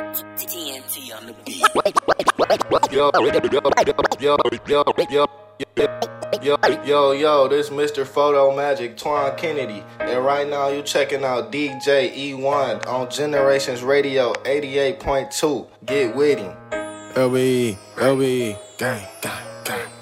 TNT on the beat. Yo, yo, yo, yo, yo, yo, this Mr. Photo Magic Twan Kennedy. And right now you're checking out DJ E1 on Generations Radio 88.2. Get with him. LBE, LBE, gang, gang, gang.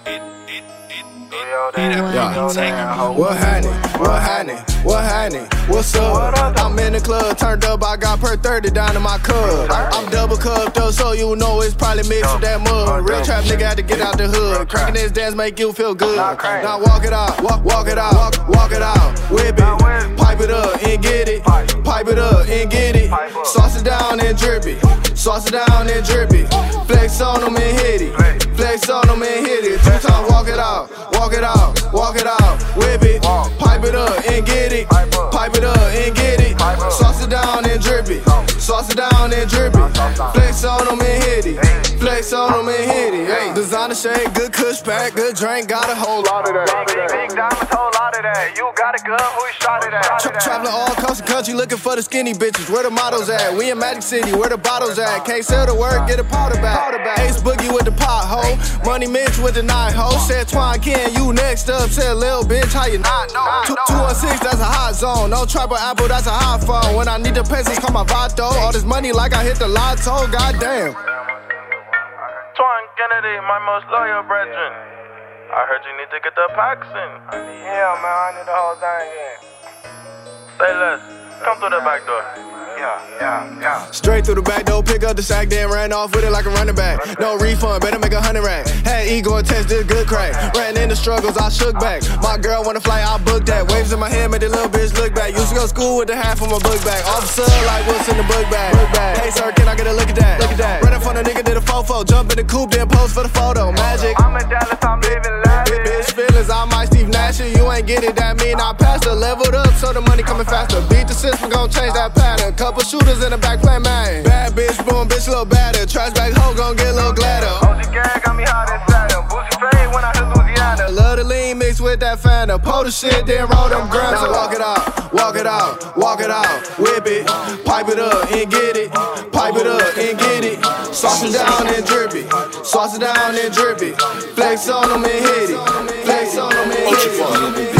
Yeah. What happening? What happening? What happening? What's up? I'm in the club, turned up, I got per 30 down in my cup. I'm double cupped up, so you know it's probably mixed with that mud. Real trap nigga had to get out the hood. Cracking this dance make you feel good. Now walk it out, walk, walk it out, walk, walk it out. Whip it, pipe it up and get it. Pipe it up and get it. Sauce it down and drip it. Sauce it down and drip it. Flex on them and hit it. Flex on them and hit it. Two times walk it out, walk it out, walk it out. Whip it, pipe it up and get it. Pipe it up and get it. Sauce it down and drip it. Sauce it down and drip it. Flex on them and hit it. Flex on them and hit it. Hey, designer shade, good kush pack, good drink, got a whole lot of that. You got a gun, who you shot it at? Tra- traveling all across the country looking for the skinny bitches. Where the models at? We in Magic City. Where the bottles at? Can't sell the word, get a powder back. Ace Boogie with the pothole. Money Mitch with the nine hole. Said Twine Ken, you next up. Said Lil bitch, how you not know? Two- 216, that's a hot zone. No tribal apple, that's a hot phone. When I need the pesos, call my Vato. All this money like I hit the lotto. Goddamn. Twan Kennedy, my most loyal brethren. I heard you need to get the packs in. Yeah, man, I need the whole thing in. Say less. Come through the back door. Yeah, yeah, yeah. Straight through the back door, pick up the sack, then ran off with it like a running back. No refund, better make a hundred rack. Had ego and test, did good crack. Ran into struggles, I shook back. My girl wanna fly, I booked that. Waves in my head, made the little bitch look back. Used to go to school with the half of my book bag. Officer, like what's in the book bag? Book bag. Hey sir, can I get a look at that? Look at that. Right up on the nigga, did a fofo. Jump in the coupe, then pose for the photo. Magic. I'm in Dallas, I'm living lavish. bitch feelings, I might Steve Nash. You ain't get it, that mean I passed the leveled up, so the money coming faster. Beat the system, gon' change that pattern. Couple shooters in the back playing man. Bad bitch, boom, bitch, little badder. Trash back hoe, gon' get a little gladder. OG gang got me hot inside him. Boosie fade when I hit Louisiana. Love the lean mixed with that Fanta. Pull the shit, then roll them grams. Now walk it out, walk it out, walk it out. Whip it, pipe it up and get it. Pipe it up and get it. Sauce it down and drip it. Sauce it down and drip it. Flex on them and hit it. Flex on them and hit it.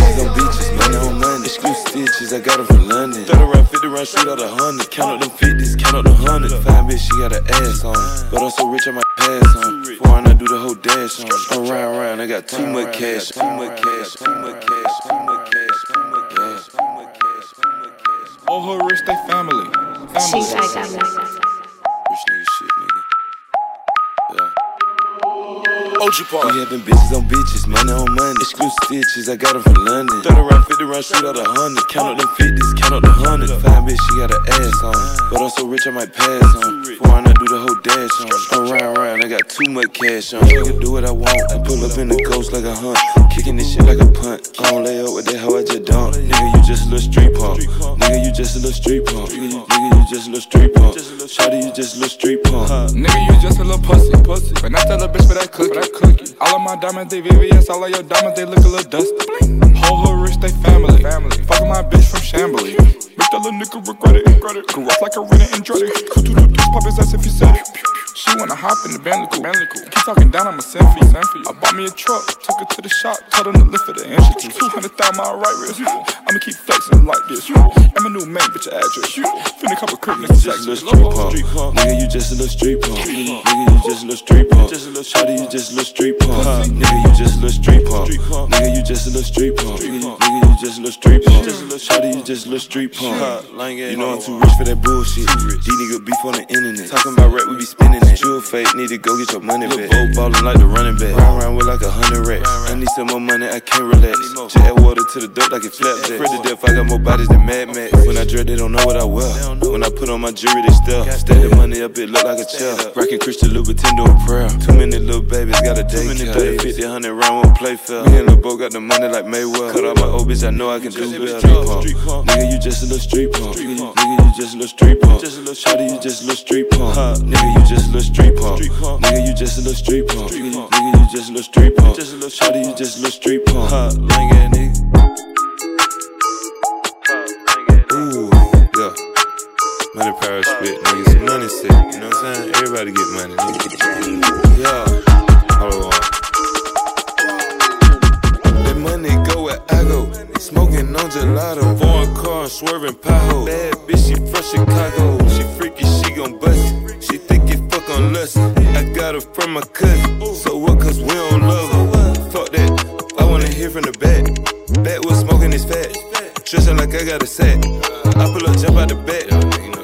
Exclusive stitches, I got them from London. 30 round, 50 round, shoot out a hundred. Count up them 50s, count up the hundred. Fine bitch, she got her ass on. But I'm so rich, I might pass on. Before I do the whole dash on. I'm round, round, I got too much cash. Too much cash, too much cash, too much cash, too much cash, too much cash, too much cash. All her rich, they family. family. She's like OG Park. We having bitches on bitches, money on money. Exclusive stitches, I got them from London. 30 round, 50 round, shoot out a hundred. Count up them 50s, count up the hundred. Fine bitch, she got her ass on. But I'm so rich, I might pass on. Before I do the whole dash on. I'm round, round, I got too much cash on. I can do what I want. I pull up in the ghost like a hunt. Kicking this shit like a punt. I don't lay up with that hoe, I just dunk. Nigga, you just a little street punk. Nigga, you just a little street punk. Nigga, just a little street punk. Shawty, you just a little street punk. Nigga, you just a little pussy. pussy. But not that little bitch for that cookie. that cookie. All of my diamonds, they VVS. All of your diamonds, they look a little dusty. Whole her rich, they family. family. Fucking my bitch from Chambly. That little nigga regret it. Regret it. Like a Rita and Dreddy. Pop his ass if you said it. She wanna hop in the. Bentley coupe. Keep talking down, I'ma send for you. Send for you. I bought me a truck, took it to the shop, told them to lift for the entry. 200,000 my right wrist. I'ma keep flexing like this. I'm a new man, bitch, your address. Finna couple crib niggas, just a little street punk. Nigga, you just a little street punk. Nigga, you just a little street punk. Shawty, you just a little street punk. Nigga, you just a little street punk. Nigga, you just a little street punk. Nigga, just a little street punk. Shawty, you just a little street punk. You know I'm too rich for that bullshit. These niggas beef on the internet. Talking about rap, we be spinning that. You a fake, need to go get your money back. Ballin' like the running back. Round round with like a hundred racks. I need some more money, I can't relax. Just water to the dope like it flapjack. Afraid to death, I got more bodies than Mad Max. When I dread, they don't know what I wear. When I put on my jewelry, they step. Stack the money up, it look like a chair. Rockin' Christian Louboutin doing prayer. Too many little babies, got a day. Too many 30, 50, 100 round, won't play fair. Me and Lil' Bo got the money like Mayweather. Cut out my old bitch, I know I can do better. Street punk. Nigga, you just a little street punk. Nigga, just a little street punk. Shawty, you just a little street punk. Huh. Nigga, you just a little street punk. Nigga, you just a little street punk. Nigga, you just a little street punk. Shawty, you just a little street punk. Lame ass nigga. Ooh, yeah. Money power spit, niggas, money sick, you know what I'm saying? Everybody get money. Yeah. Hold on. Money go where I go. Smoking on gelato. Foreign car, swerving pothole. Bad bitch, she from Chicago. She freaky, she gon' bust it. She think it fuck on lust. I got her from my cousin. So what, cause we don't love her. Fuck that. I wanna hear from the back. Back was smoking his fat. Tristan like I got a set. I pull up, jump out the bed.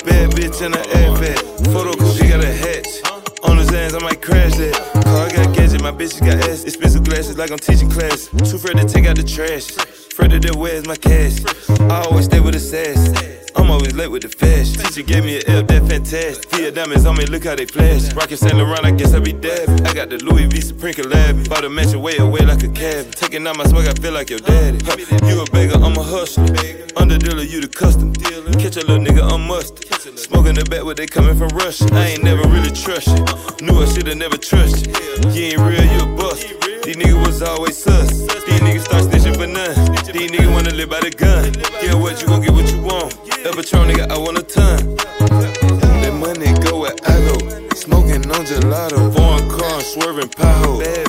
Bad bitch in the airbag. Photo cool, he got a hatch. On his hands, I might crash that. Car got my bitches got ass. Expensive glasses like I'm teaching class. Too afraid to take out the trash. Afraid that where's my cash. I always stay with the sass. I'm always late with the fast. Teacher gave me an L, that fantastic. Feel diamonds on me, look how they flash. Rockin' Saint Laurent, I guess I be dabbing. I got the Louis V Supreme collab. Bought a mansion way away like a cab. Taking out my swag, I feel like your daddy. Huh, You a beggar, I'm a hustler. Under dealer, you the custom. Catch a little nigga, I'm mustard. Smoking the back where they coming from Russia. I ain't never really trust you. Knew I shoulda never trust you. You ain't real, you a bust. These niggas was always sus. These niggas start snitching for none. These niggas wanna live by the gun. Get what you gon' get what Patron, nigga, I want a ton. That money go where I go. Smoking on gelato. Foreign car, swerving pothole.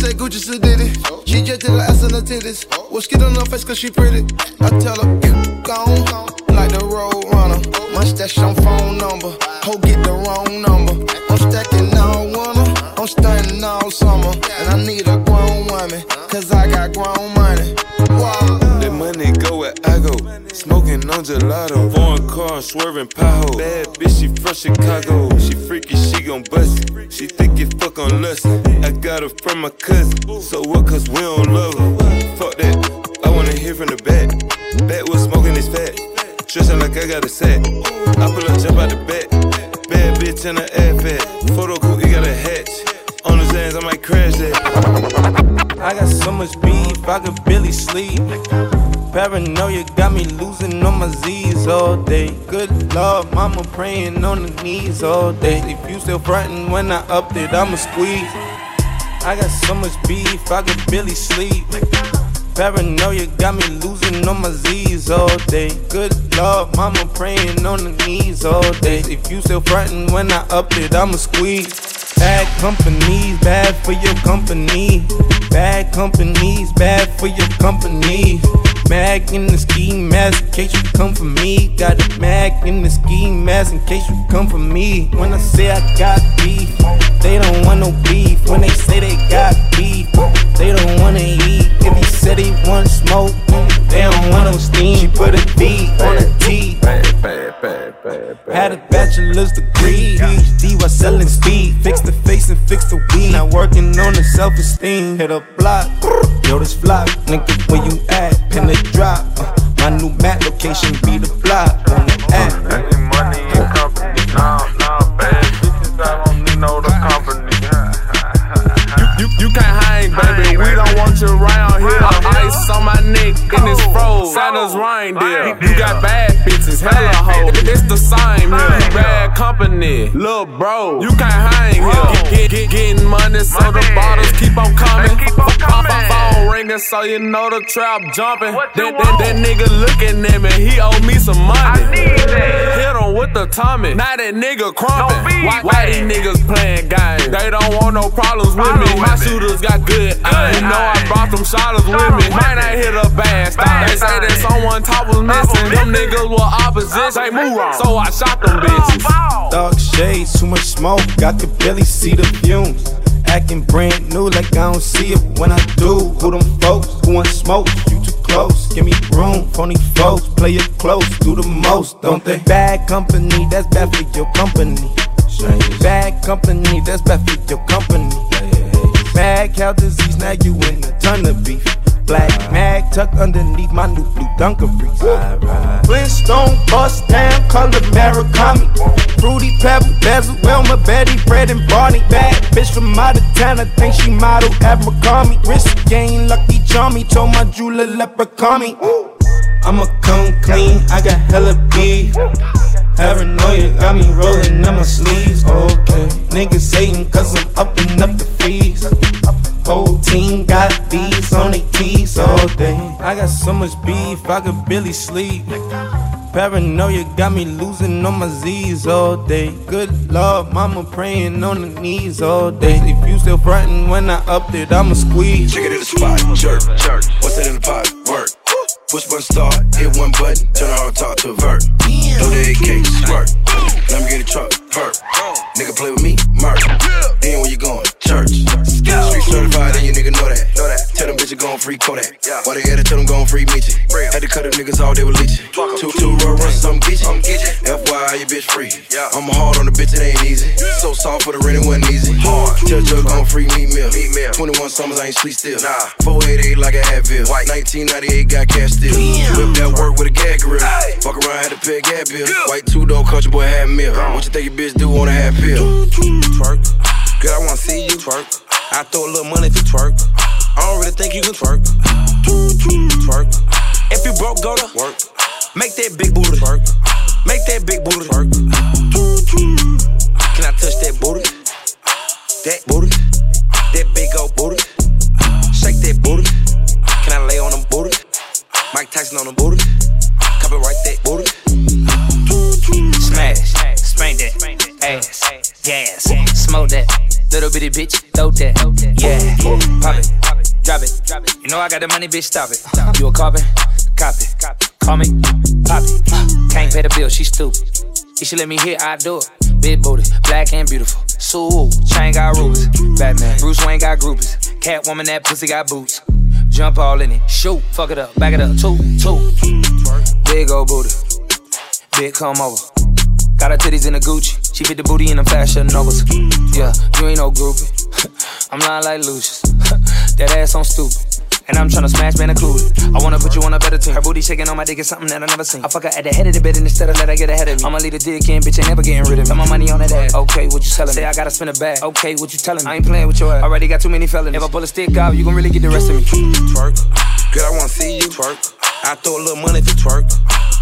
Say Gucci so did it. She just did her ass on her titties. Well, skid on her face cause she pretty. I tell her, you gone. Like the road runner. My stash on phone number. Ho, get the wrong number. I'm stacking. I'm stunting all summer. And I need a grown woman. Cause I got grown money. Wow. That money go where I go. Smoking on gelato. Foreign car, swerving pothole. Bad bitch, she from Chicago. She freaky, she gon' bust it. She think it fuck on lust. I got her from my cousin. So what, cause we don't love her. Fuck that. I wanna hear from the back. Back was smoking his fat. Tristan like I got a set. I pull up, jump out the bed. Bad bitch in the airfare. Photo I might crash. I got so much beef, I could barely sleep. Paranoia got me losing on my Z's all day. Good Lord, mama praying on the knees all day. If you still frontin' when I upped it, I'ma squeeze. I got so much beef, I could barely sleep. Paranoia got me losing on my Z's all day. Good Lord, mama praying on the knees all day. If you still frontin' when I upped it, I'ma squeeze. Bad companies, bad for your company. Bad companies, bad for your company. Mag in the ski mask in case you come for me. Got a mag in the ski mask in case you come for me. When I say I got beef, they don't want no beef. When they say they got beef, they don't wanna eat. If he said he want smoke, they don't want no steam. She put a D on a T. Had a bachelor's degree, PhD while selling speed. Fix the face and fix the weed. Now working on the self esteem. Hit a block, yo, this block. Nigga, where you at? Pin the drop. Uh, my new map location be the block on the app. Making money baby. We don't want you around here. Ice on my neck and it's froze. Santa's reindeer. You got bad bitches, hella hoes. It's the same here. Bad company, little bro. You can't hang here. Get, get, getting money, so the bottles keep on coming. My Phone ringing, so you know the trap jumping. That, that, that nigga looking at me, he owe me some money. Hit him with the Tommy. Now that nigga crumping. Why, why these niggas playing games? They don't want no problems with me. My shooters got good aim. You know I brought them shotters with me. Might not hit a bad stop. They say that someone top was missing. Them niggas were opposition. They move wrong, so I shot them bitches. Dark shades, too much smoke, I could barely see the fumes. Acting brand new like I don't see it when I do. Who them folks who want smoke? You too close, give me room. Phony folks play it close, do the most, don't they? Bad company, that's bad for your company. Bad company, that's bad for your company. Cow disease, now you in a ton of beef. Black mag tucked underneath my new blue Dunkaroos. Flintstone bust down, color Murakami. Fruity pebble, bezel, Wilma, Betty, Fred, and Barney. Bad bitch from out of town, I think she model at McCarmy. Wrist game, lucky charmy, told my jeweler leprechaun me. I'ma come clean, I got hella beef. Paranoia got me rolling on my sleeves, okay. Niggas hating cause I'm up upping up the fees. Whole team got bees on their teeth all day. I got so much beef, I could barely sleep. Paranoia got me losing on my Z's all day. Good Lord, mama praying on the knees all day. If you still frontin' when I upped it, I'ma squeeze. Check it in the spot, jerk, jerk. What's that in the pot? Work. Push button start, hit one button, turn on talk to vert. Throw the AK, squirt. Let me get a truck, perk. Nigga play with me, murk. Then where you going? Church. Street certified, and you nigga know that. Know that. Tell them bitches gon' free Kodak. Why they had to tell them gon' free Meechie. Had to cut them niggas all they were leeching. Two, two roll runs, I'm geeching. FYI, your bitch free. I'm hard on the bitch, it ain't easy. So soft for the rent, it wasn't easy. Hard. Tell Jug gon' free Meek Mill. 21 summers, I ain't sleep still. Nah. 488 like a Advil. 1998 got cash still. Whip that work with a gag grill. Fuck around, had to pay a gas bill. White two door country boy had meal. What you think your bitch do on a half pill? Twerk. Girl, I wanna see you twerk. I throw a little money if you twerk. I don't really think you can twerk. Twerk. If you broke, go to work. Make that big booty twerk. Make that big booty twerk. Can I touch that booty? That booty. That big old booty. Shake that booty. Can I lay on them booty? Mike Tyson on them booty. Copyright that booty. Smash, spank that, ass, gas, smoke that, little bitty bitch, throw that, yeah, pop it, drop it, you know I got the money, bitch, stop it. You a carbon, copy, call me, pop it. Can't pay the bill, she stupid. If she let me hit, I do it. Big booty, black and beautiful. Sue, chain got rubies. Batman, Bruce Wayne got groupies. Catwoman, that pussy got boots. Jump all in it, shoot, fuck it up, back it up, two, two. Big old booty, big come over. Got her titties in the Gucci, she fit the booty in the fashion novas. Yeah, you ain't no groupie. I'm lying like Lucius. that ass on stupid. And I'm tryna smash man included. I wanna put you on a better team. Her booty shaking on my dick is something that I never seen. I fuck her at the head of the bed and instead of let her get ahead of me. I'ma leave the dick in, bitch, ain't never getting rid of me. Got my money on that ass. Okay, what you telling me? Say I gotta spin a bag. Okay, what you telling me? I ain't playing with your ass. Already got too many felonies. If I pull a stick out, you gon' really get the rest of me. Twerk. Girl, I wanna see you twerk. I throw a little money if you twerk.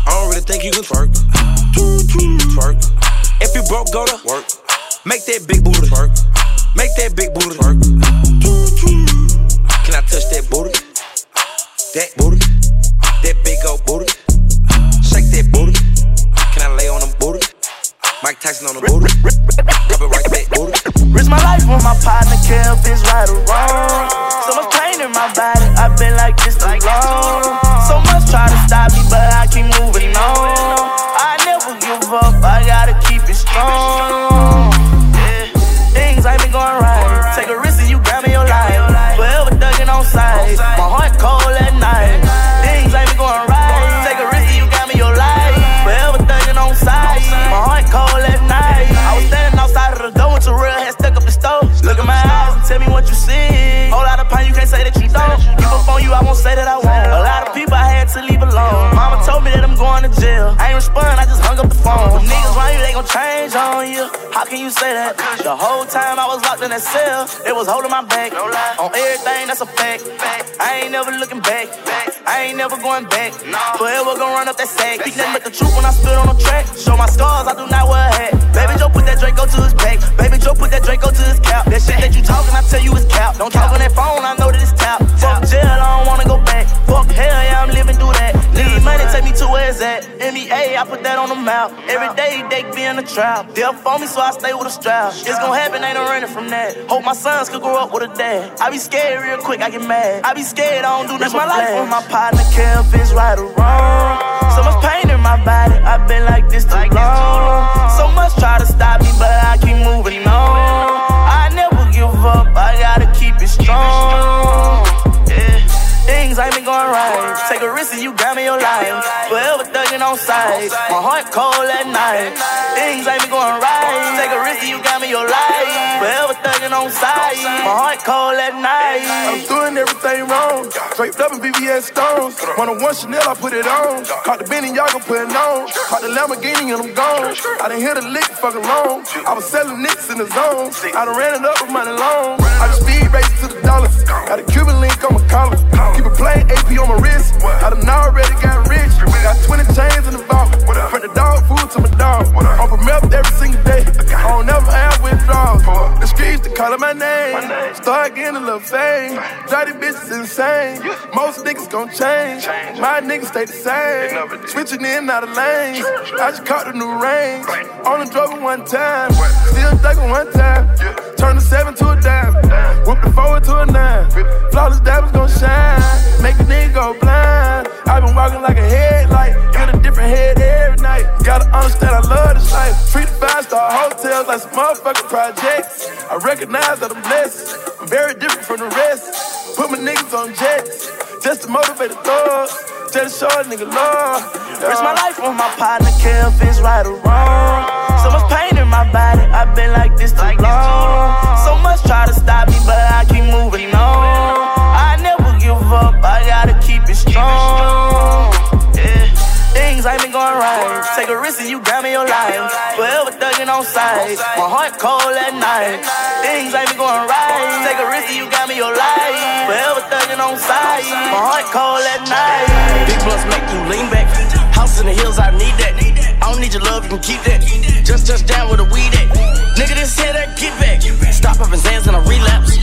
I don't really think you can twerk. Twerk. If you broke, go to work. Make that big booty twerk. Make that big booty twerk. Can I touch that booty? That booty. That big old booty. Shake that booty. Can I lay on them booty? Mike Tyson on the booty. Rub it right that booty. Risk my life when my partner care if it's right or wrong. So much pain in my body, I've been like this too long. So much try to stop me, but I keep moving on. Say that I won't. A lot of people I had to leave alone. Mama told me that I'm going to jail. I ain't respond, I just hung up the phone. Them niggas around you, they gon' change on you. How can you say that? The whole time I was locked in that cell, it was holding my back. On everything, that's a fact. I ain't never looking back. I ain't never going back. Forever gon' run up that sack. Speak nothing but the truth when I spit on the track. Show my scars, I do not wear a hat. Baby Joe put that Draco to his back. Baby Joe put that Draco to his cap. That shit that you talking, I tell you is cap. Don't talk on that phone, I know that it's tap. Fuck jail, I don't wanna go back. Fuck hell, yeah, I'm living through that. Need money, take me to where it's at. NBA, I put that on the map. Every day they be in the trap. They'll phone me, so I stay with a strap. It's gonna happen, ain't no running from that. Hope my sons could grow up with a dad. I be scared real quick, I get mad. I be scared, I don't do nothing. my life when my partner care if it's right or wrong. So much pain in my body, I've been like this too long. So much try to stop me, but I keep moving on. I never give up, I gotta keep it strong. Things ain't been going right. Take a risk and you got me your life. Forever thugging on sight. My heart cold at night. Things ain't been going right. Take a risk and you got me your life. Forever thugging thuggin' on sight. My heart cold at night. I'm doing everything wrong. Draped up in VVS stones. One on one Chanel, I put it on. Caught the Benny, y'all gon' put it on. Caught the Lamborghini and I'm gone. I done hit a lick fucking long. I was selling nicks in the zone. I done ran it up with money long. I just speed race to the dollars. Got a Cuban on my collar. Keep a plain AP on my wrist. I done already got rich. Got 20 chains in the vault. From the dog food to my dog. On from milk every single day. I don't never have withdrawals. The streets to call my name. Start getting a little fame. Dirty bitches insane. Most niggas gon' change. My niggas stay the same. Switching in out of lanes. I just caught the new range. Only drove it one time. Still thugging one time. Turn the seven to a dime. Whoop the four to a nine. Flawless diamonds gon' shine. Make a nigga go blind. i been walking like hotels like some motherfucking projects. I recognize that I'm blessed. I'm very different from the rest. Put my niggas on jets. Just to motivate the thugs. Just show a nigga love. Risk my life on my partner, care if it's right or wrong. So much pain in my body, I've been like this too long. So much try to stop me, but I keep moving on. I never give up, I gotta keep it strong. Yeah. Take a risk and you got me your life. Forever thugging on sight. My heart cold at night. Things ain't been going right. Take a risk and you got me your life. Forever thugging on sight. My heart cold at night. Big blunts make you lean back. House in the hills, I need that. I don't need your love, you can keep that. Just touch down with a weed at.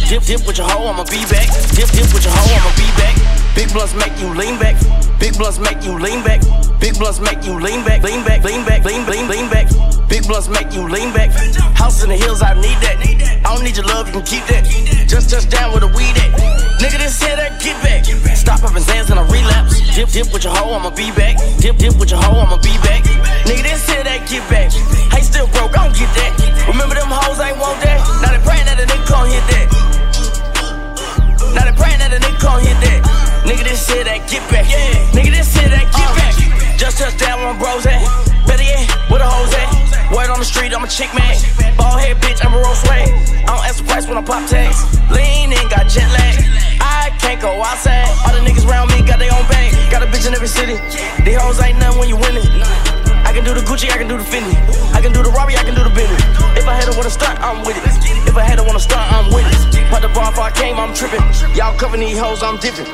Dip, dip with your hoe, I'ma be back. Dip, dip with your hoe, I'ma be back. Big blunts make you lean back. Big blunts make you lean back. Big blunts make you lean back. Lean back, lean back, lean, lean, lean back. Big blunts make you lean back. House in the hills, I need that. I don't need your love, you can keep that. Just touch down with a weed at. Nigga, this here, that get back. Stop up and Zans and a relapse. Dip, dip with your hoe, I'ma be back. Dip, dip with your hoe, I'ma be back. Nigga, this here, that get back. Hey, still broke, I don't get that. Remember them hoes I ain't want that? Now they praying that a nigga can't hit that. Now they praying that a nigga can't hit that. Nigga, this shit that get back. Nigga, this shit that get back. Just touch down one bros at. Better yet, where the hoes at? Word on the street, I'm a chick man. Ball head bitch, I'm a roll swag. I don't ask the price when I pop tags. Lean in, got jet lag. I can't go outside. All the niggas around me got their own bag. Got a bitch in every city. These hoes ain't nothing when you winning. I can do the Gucci, I can do the Fendi. I can do the Robbie, I can do the Bentley. If I had to wanna stunt, I'm with it. If I had to wanna stunt, I'm with it. I came, I'm tripping. Y'all cover these hoes, I'm dipping.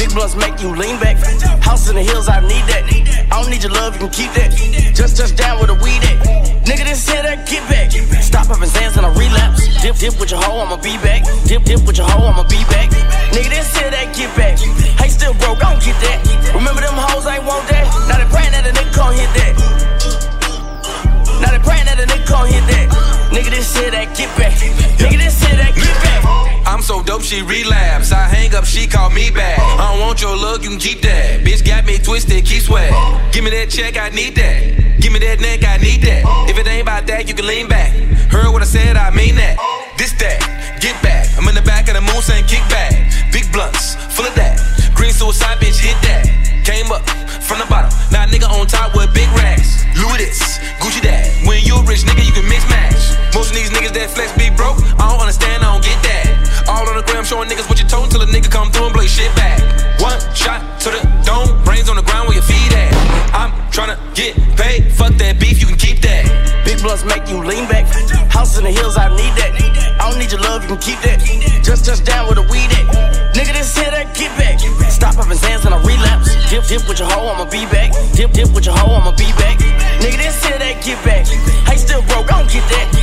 Big blunts make you lean back. House in the hills, I need that. I don't need your love, you can keep that. Just touch down with a weed at. Nigga, this here, that get back. Stop up and Zans and a relapse. Dip, dip with your hoe, I'ma be back. Dip, dip with your hoe, I'ma be back. Nigga, this here, that get back. Hey, still broke, I don't get that. Remember them hoes I ain't want that? Now they praying that a nigga can't hit that. Now they praying that a nigga can't hit that. Nigga, this shit that get back. Nigga, this shit that get back. I'm so dope, she relapse. I hang up, she call me back. I don't want your look, you can keep that. Bitch got me twisted, keep swag. Give me that check, I need that. Give me that neck, I need that. If it ain't about that, you can lean back. Heard what I said, I mean showing niggas what you told until a nigga come through and blow your shit back. One shot to the dome, brains on the ground where your feet at. I'm tryna get paid, fuck that beef, you can keep that. Big blunts make you lean back. House in the hills, I need that. I don't need your love, you can keep that. Just touch down with a weed at. Nigga, this here, that get back. Stop and Zans and a relapse. Dip, dip with your hoe, I'ma be back. Dip, dip with your hoe, I'ma be back. Nigga, this here, that get back. Hey, still broke, I don't get that.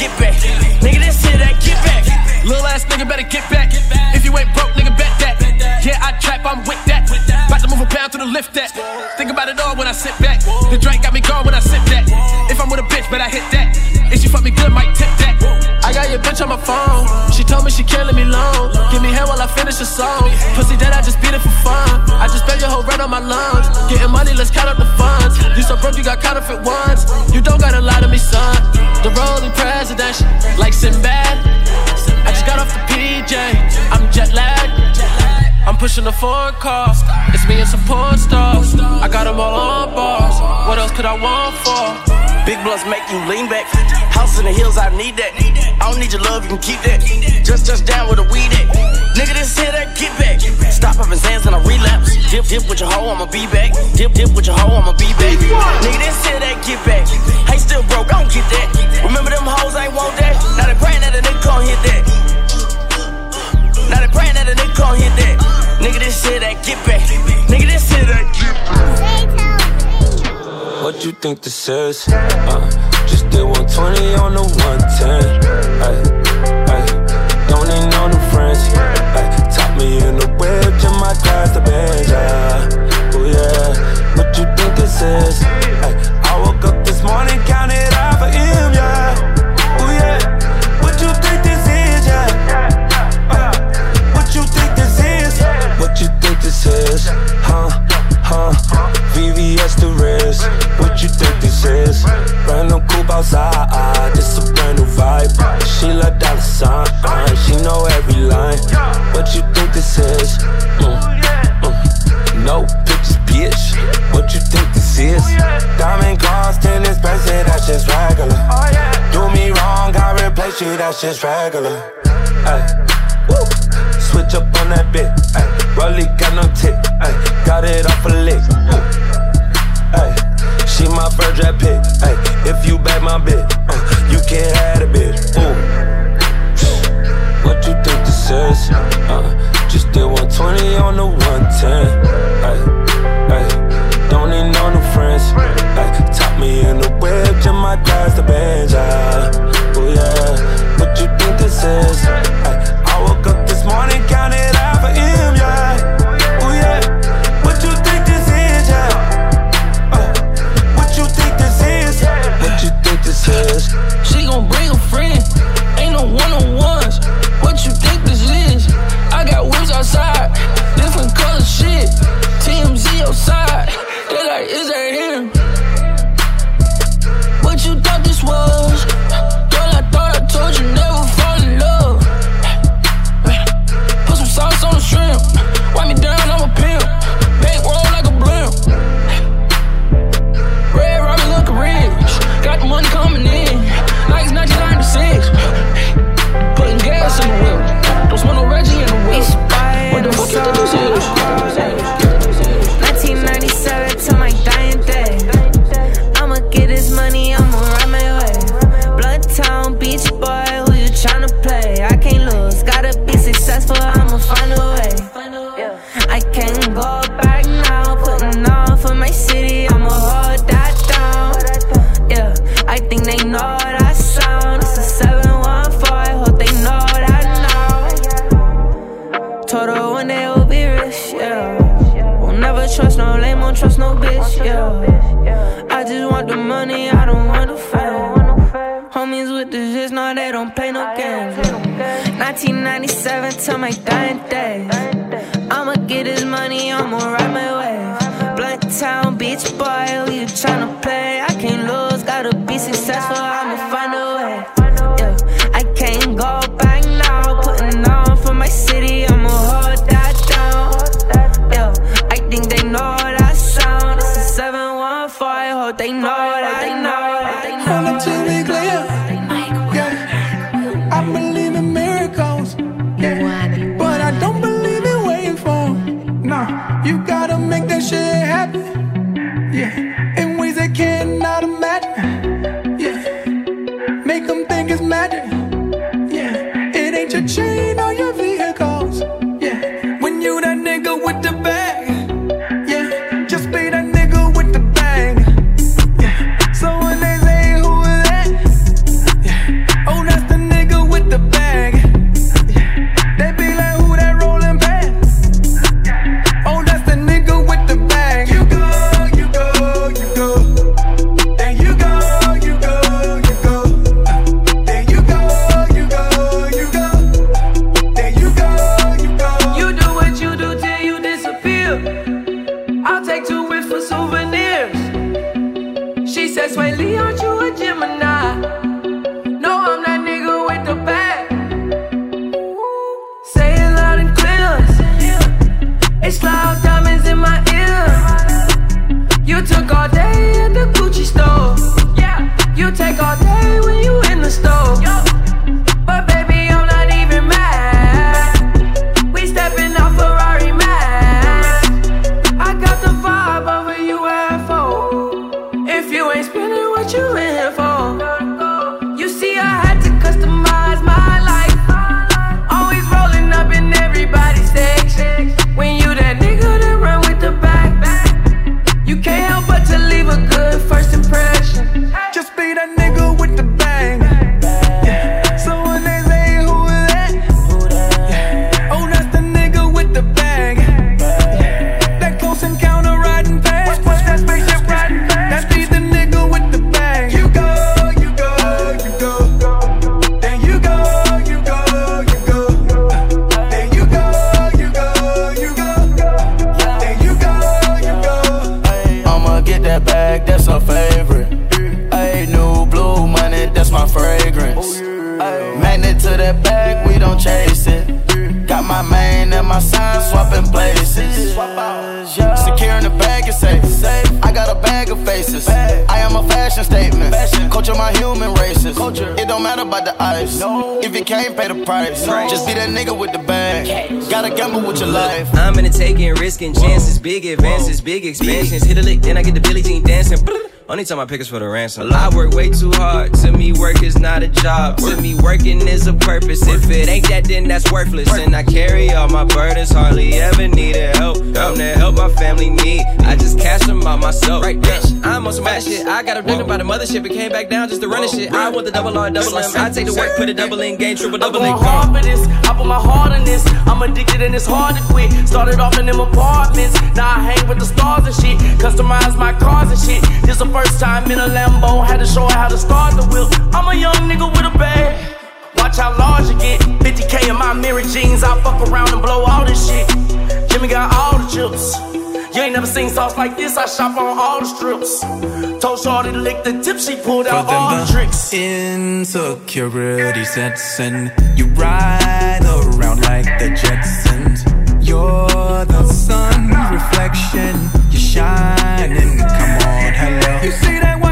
Get back. Nigga, this shit that get back. Little ass nigga better get back. If you ain't broke, nigga, bet that. Yeah, I trap, I'm with that. About to move a pound to the lift that. Think about it all when I sit back. The drink got me gone when I sip that. If I'm with a bitch, but I hit that. If she fuck me good, might tip that. I got your bitch on my phone told me she can't let me alone. Give me hair while I finish the song. Pussy that I just beat it for fun. I just spent your whole rent on my lungs. Getting money, let's count up the funds. You so broke, you got counterfeit ones. You don't gotta lie to me, son. The rolling presidential, like Sinbad. I just got off the PJ. I'm jet lagged. I'm pushing the foreign car. It's me and some porn stars. I got them all on bars. What else could I want for? Big blunts make you lean back. House in the hills, I need that. I don't need your love, you can keep that. Just touch down with a weed at. Nigga, this here that get back. Stop up in Zans and I relapse. Dip, dip with your hoe, I'ma be back. Dip, dip with your hoe, I'ma be back. Nigga, this here that get back. Hey, still broke, I don't get that. Remember them hoes, I ain't want that. Now they praying that a nigga gon' hit that. Now they praying that a nigga gon' hit that. Nigga, this shit that get back. Nigga, this shit that get back. What you think this is? Uh, just did 120 on the 110. Ay, ay, don't need no new friends. Ay, top me in the whip, just my class the bench. Yeah, oh yeah. What you think this is? outside, it's ah, ah, a brand new vibe. She like dollar sign, she know every line. What you think this is? Mm, mm. No pictures, bitch. What you think this is? Diamond gloss, tennis bracelet, that's just regular. Do me wrong, I replace you, that's just regular. they know first impression. Am a fashion. Culture my human races. It don't matter about the ice. If you can't pay the price, just be that nigga with the bag. Gotta gamble with your life. I'm in it taking risking chances, big advances, big expansions. Hit a lick, then I get the Billie Jean dancing. Only time I pick is for the ransom. I work way too hard. To me, work is not a job. To me, working is a purpose. If it ain't that, then that's worthless. And I carry all my burdens, hardly ever needed help. I'm to help my family need. I just cash them out myself. Right, bitch. I'm on some bad shit. I got abandoned by the mothership. It came back down just to run the shit. I want the double R, double M. I take the work, put a double in, game, triple double in. Hard for this. I put my heart in this. I'm addicted and it's hard to quit. Started off in them apartments. Now I hang with the stars and shit. Customize my cars and shit. This the first time in a Lambo. Had to show her how to start the wheel. I'm a young nigga with a bag. Watch how large you get. 50k in my mirror jeans. I fuck around and blow all this shit. Jimmy got all the chips. You ain't never seen sauce like this. I shop on all the strips. Told Shorty to lick the tip. She pulled out them all the the tricks. insecurity sets in. You ride around like the Jetsons. You're the sun, reflection, you're shining. Come on, hello. You see that?